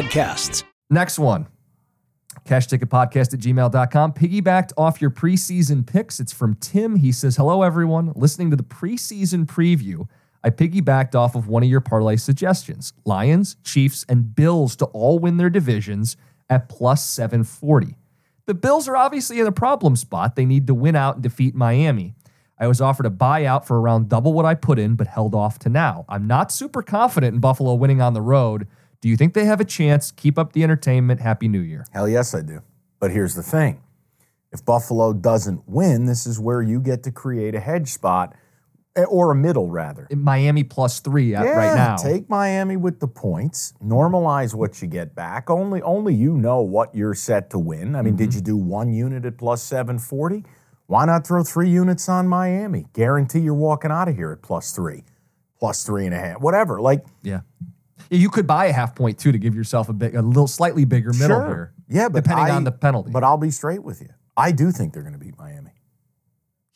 podcasts. Next one. Cash ticket podcast at gmail.com. Piggybacked off your preseason picks. It's from Tim. He says, Hello, everyone. Listening to the preseason preview, I piggybacked off of one of your parlay suggestions Lions, Chiefs, and Bills to all win their divisions at plus 740. The Bills are obviously in a problem spot. They need to win out and defeat Miami. I was offered a buyout for around double what I put in, but held off to now. I'm not super confident in Buffalo winning on the road. Do you think they have a chance? Keep up the entertainment. Happy New Year. Hell yes, I do. But here's the thing if Buffalo doesn't win, this is where you get to create a hedge spot eh, or a middle rather. In Miami plus three yeah, right now. Take Miami with the points. Normalize what you get back. Only only you know what you're set to win. I mean, mm-hmm. did you do one unit at plus 740? Why not throw three units on Miami? Guarantee you're walking out of here at plus three, plus three and a half, whatever. Like, yeah. You could buy a half point too to give yourself a big, a little slightly bigger middle sure. here. Yeah, but depending I, on the penalty. But I'll be straight with you. I do think they're going to beat Miami.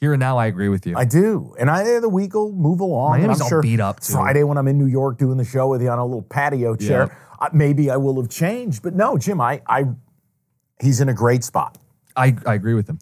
Here and now, I agree with you. I do, and I the week will move along. Miami's I'm all sure beat up too. Friday when I'm in New York doing the show with you on a little patio chair, yeah. uh, maybe I will have changed. But no, Jim, I, I, he's in a great spot. I, I agree with him.